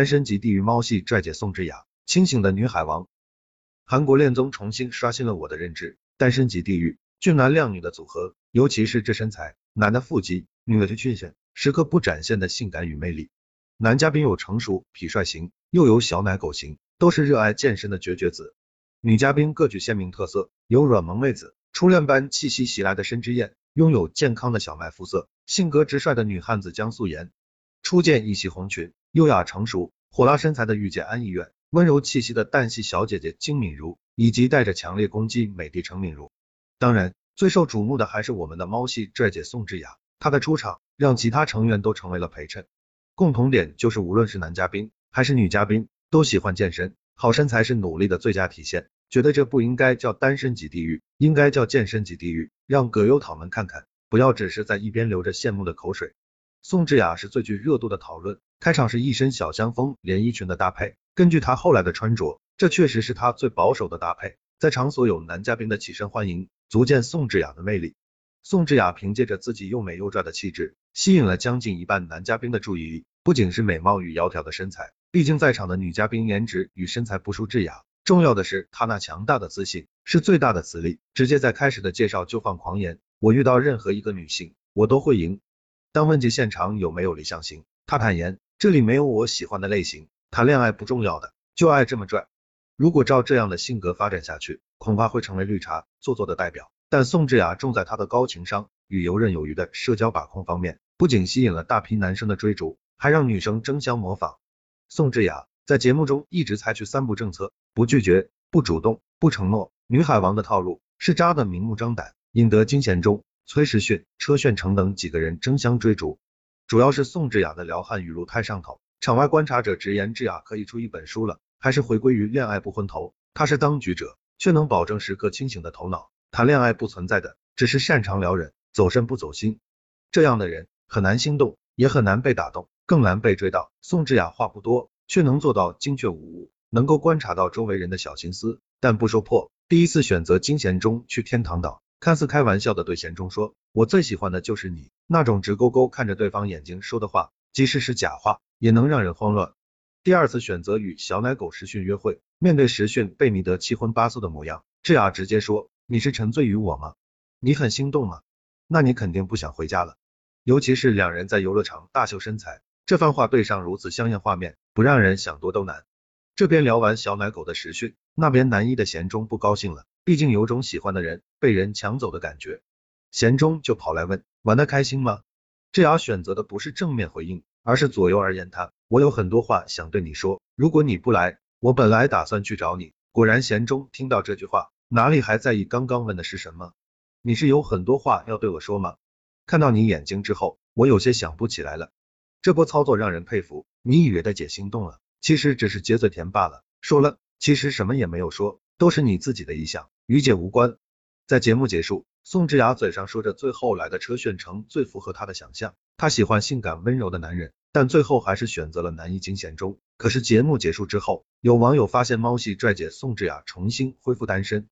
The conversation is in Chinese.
单身级地狱猫系拽姐宋智雅，清醒的女海王。韩国恋综重新刷新了我的认知，单身级地狱，俊男靓女的组合，尤其是这身材，男的腹肌，女的曲线，时刻不展现的性感与魅力。男嘉宾有成熟痞帅型，又有小奶狗型，都是热爱健身的绝绝子。女嘉宾各具鲜明特色，有软萌妹子，初恋般气息袭来的申之燕，拥有健康的小麦肤色，性格直率的女汉子江素妍，初见一袭红裙，优雅成熟，火辣身材的御姐安艺苑。温柔气息的淡系小姐姐金敏如，以及带着强烈攻击美的程敏如。当然，最受瞩目的还是我们的猫系拽姐宋智雅，她的出场让其他成员都成为了陪衬。共同点就是，无论是男嘉宾还是女嘉宾，都喜欢健身，好身材是努力的最佳体现。觉得这不应该叫单身级地狱，应该叫健身级地狱，让葛优躺们看看，不要只是在一边流着羡慕的口水。宋智雅是最具热度的讨论，开场是一身小香风连衣裙的搭配。根据她后来的穿着，这确实是她最保守的搭配。在场所有男嘉宾的起身欢迎，足见宋智雅的魅力。宋智雅凭借着自己又美又拽的气质，吸引了将近一半男嘉宾的注意力。不仅是美貌与窈窕的身材，毕竟在场的女嘉宾颜值与身材不输智雅，重要的是她那强大的自信是最大的磁力。直接在开始的介绍就放狂言，我遇到任何一个女性，我都会赢。当问及现场有没有理想型，他坦言这里没有我喜欢的类型。谈恋爱不重要的，就爱这么拽。如果照这样的性格发展下去，恐怕会成为绿茶做作的代表。但宋智雅重在她的高情商与游刃有余的社交把控方面，不仅吸引了大批男生的追逐，还让女生争相模仿。宋智雅在节目中一直采取三不政策：不拒绝、不主动、不承诺。女海王的套路是扎的明目张胆，引得金贤重、崔时训、车炫成等几个人争相追逐。主要是宋智雅的撩汉语录太上头。场外观察者直言，智雅可以出一本书了，还是回归于恋爱不昏头。他是当局者，却能保证时刻清醒的头脑。谈恋爱不存在的，只是擅长撩人，走身不走心。这样的人很难心动，也很难被打动，更难被追到。宋智雅话不多，却能做到精确无误，能够观察到周围人的小心思，但不说破。第一次选择金贤中去天堂岛，看似开玩笑的对贤中说：“我最喜欢的就是你。”那种直勾勾看着对方眼睛说的话，即使是假话。也能让人慌乱。第二次选择与小奶狗实训约会，面对实训被迷得七荤八素的模样，智雅直接说：“你是沉醉于我吗？你很心动吗？那你肯定不想回家了。”尤其是两人在游乐场大秀身材，这番话对上如此香艳画面，不让人想多都难。这边聊完小奶狗的实训，那边男一的贤忠不高兴了，毕竟有种喜欢的人被人抢走的感觉。贤忠就跑来问：“玩的开心吗？”智雅选择的不是正面回应。而是左右而言他，我有很多话想对你说，如果你不来，我本来打算去找你。果然贤忠听到这句话，哪里还在意刚刚问的是什么？你是有很多话要对我说吗？看到你眼睛之后，我有些想不起来了。这波操作让人佩服，你以为的姐心动了，其实只是撅嘴甜罢了。说了，其实什么也没有说，都是你自己的意向，与姐无关。在节目结束，宋智雅嘴上说着最后来的车炫成最符合她的想象。她喜欢性感温柔的男人，但最后还是选择了男一金贤中。可是节目结束之后，有网友发现猫系拽姐宋智雅重新恢复单身，